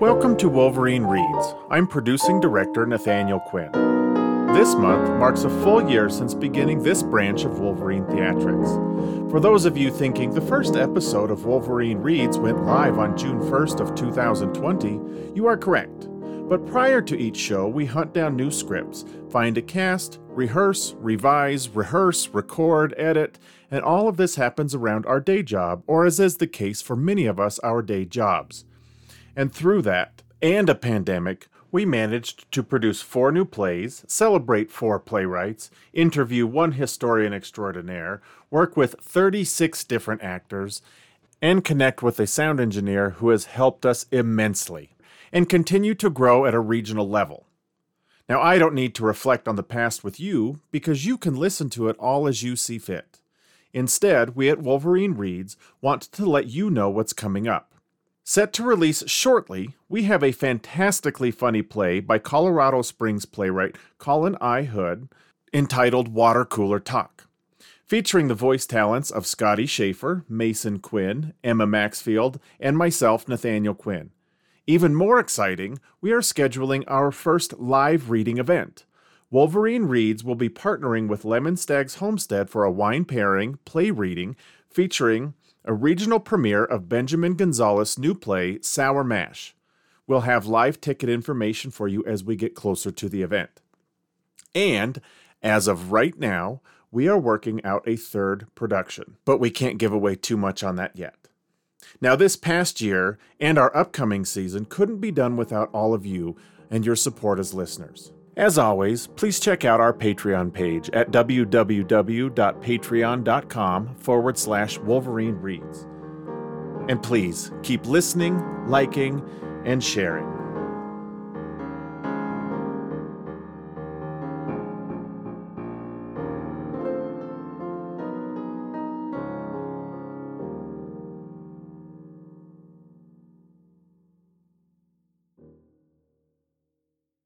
Welcome to Wolverine Reads. I'm producing director Nathaniel Quinn. This month marks a full year since beginning this branch of Wolverine Theatrics. For those of you thinking the first episode of Wolverine Reads went live on June 1st of 2020, you are correct. But prior to each show, we hunt down new scripts, find a cast, rehearse, revise, rehearse, record, edit, and all of this happens around our day job, or as is the case for many of us, our day jobs. And through that, and a pandemic, we managed to produce four new plays, celebrate four playwrights, interview one historian extraordinaire, work with 36 different actors, and connect with a sound engineer who has helped us immensely, and continue to grow at a regional level. Now, I don't need to reflect on the past with you because you can listen to it all as you see fit. Instead, we at Wolverine Reads want to let you know what's coming up. Set to release shortly, we have a fantastically funny play by Colorado Springs playwright Colin I. Hood entitled Water Cooler Talk, featuring the voice talents of Scotty Schaefer, Mason Quinn, Emma Maxfield, and myself, Nathaniel Quinn. Even more exciting, we are scheduling our first live reading event. Wolverine Reads will be partnering with Lemon Stag's Homestead for a wine pairing play reading featuring a regional premiere of Benjamin Gonzalez's new play, Sour Mash. We'll have live ticket information for you as we get closer to the event. And as of right now, we are working out a third production, but we can't give away too much on that yet. Now, this past year and our upcoming season couldn't be done without all of you and your support as listeners. As always, please check out our Patreon page at www.patreon.com forward slash Wolverine Reads. And please keep listening, liking, and sharing.